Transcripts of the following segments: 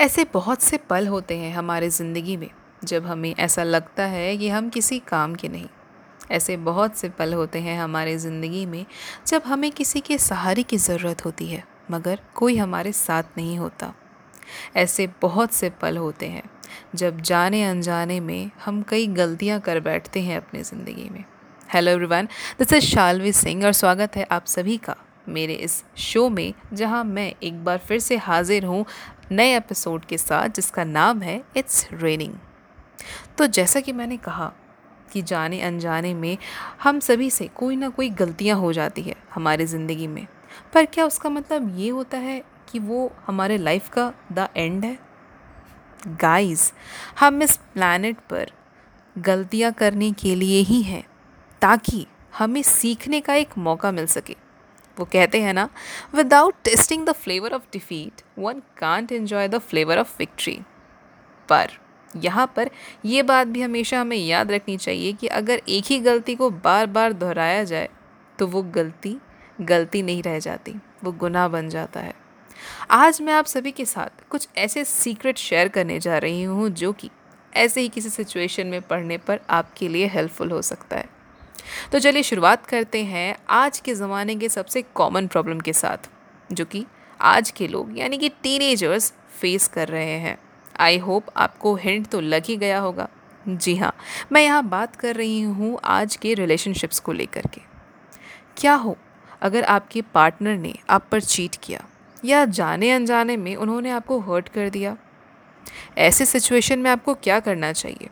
ऐसे बहुत से पल होते हैं हमारे ज़िंदगी में, जब हमें ऐसा लगता है कि हम किसी काम के नहीं। ऐसे बहुत से पल होते हैं हमारे ज़िंदगी में, जब हमें किसी के सहारे की ज़रूरत होती है, मगर कोई हमारे साथ नहीं होता। ऐसे बहुत से पल होते हैं, जब जाने अनजाने में हम कई गलतियाँ कर बैठते हैं अपनी ज़िंदगी में। Hello everyone this is Shalvi Singh और स्वागत है आप सभी का मेरे इस शो में, जहाँ मैं एक बार फिर से हाजिर हूँ नए एपिसोड के साथ, जिसका नाम है इट्स रेनिंग तो जैसा कि मैंने कहा कि जाने अनजाने में हम सभी से कोई ना कोई गलतियाँ हो जाती है हमारी ज़िंदगी में। पर क्या उसका मतलब ये होता है कि वो हमारे लाइफ का द एंड है? गाइस हम इस प्लानट पर गलतियाँ करने के लिए ही हैं, ताकि हमें सीखने का एक मौका मिल सके। वो कहते हैं ना without testing the flavour of defeat one can't enjoy the flavour of victory पर यहाँ पर ये बात भी हमेशा हमें याद रखनी चाहिए कि अगर एक ही गलती को बार बार दोहराया जाए तो वो गलती गलती नहीं रह जाती, वो गुनाह बन जाता है। आज मैं आप सभी के साथ कुछ ऐसे सीक्रेट शेयर करने जा रही हूँ जो कि ऐसे ही किसी सिचुएशन में पढ़ने पर आपके लिए हेल्पफुल हो सकता है। तो चलिए शुरुआत करते हैं आज के ज़माने के सबसे कॉमन प्रॉब्लम के साथ, जो कि आज के लोग, यानी कि टीनेजर्स फेस कर रहे हैं। आई होप आपको हिंट तो लग ही गया होगा। जी हाँ मैं यहाँ बात कर रही हूँ आज के रिलेशनशिप्स को लेकर के। क्या हो, अगर आपके पार्टनर ने आप पर चीट किया, या जाने अनजाने में उन्होंने आपको हर्ट कर दिया? ऐसे सिचुएशन में आपको क्या करना चाहिए?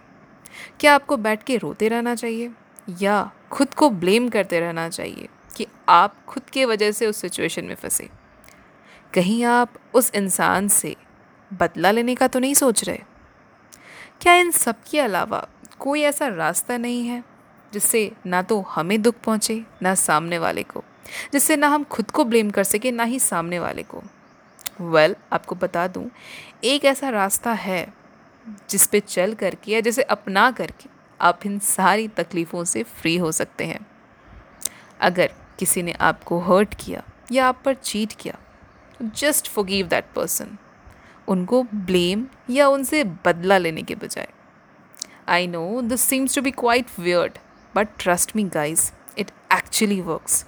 क्या आपको बैठ के रोते रहना चाहिए? या खुद को ब्लेम करते रहना चाहिए कि आप खुद के वजह से उस सिचुएशन में फंसे। कहीं आप उस इंसान से बदला लेने का तो नहीं सोच रहे? क्या इन सब के अलावा कोई ऐसा रास्ता नहीं है जिससे ना तो हमें दुख पहुँचे ना सामने वाले को? जिससे ना हम खुद को ब्लेम कर सकें ना ही सामने वाले को? वेल well, आपको बता दूँ एक ऐसा रास्ता है जिस पे चल करके या जिसे अपना करके आप इन सारी तकलीफ़ों से फ्री हो सकते हैं। अगर किसी ने आपको हर्ट किया या आप पर चीट किया जस्ट फॉरगिव दैट पर्सन उनको ब्लेम या उनसे बदला लेने के बजाय। I know this seems to be quite weird but trust me guys it actually works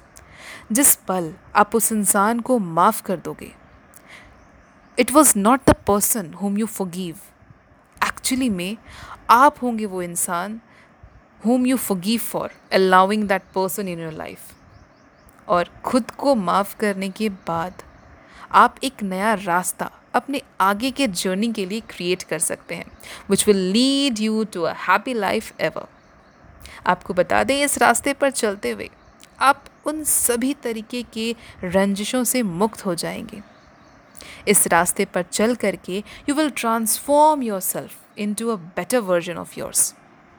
जिस पल आप उस इंसान को माफ़ कर दोगे it was not the person whom you forgive actually में आप होंगे वो इंसान whom you forgive for allowing that person in your life और खुद को माफ़ करने के बाद आप एक नया रास्ता अपने आगे के जर्नी के लिए क्रिएट कर सकते हैं which will lead you to a happy life ever आपको बता दें, इस रास्ते पर चलते हुए आप उन सभी तरीके के रंजिशों से मुक्त हो जाएँगे। इस रास्ते पर चल करके you will transform yourself into a better version of yours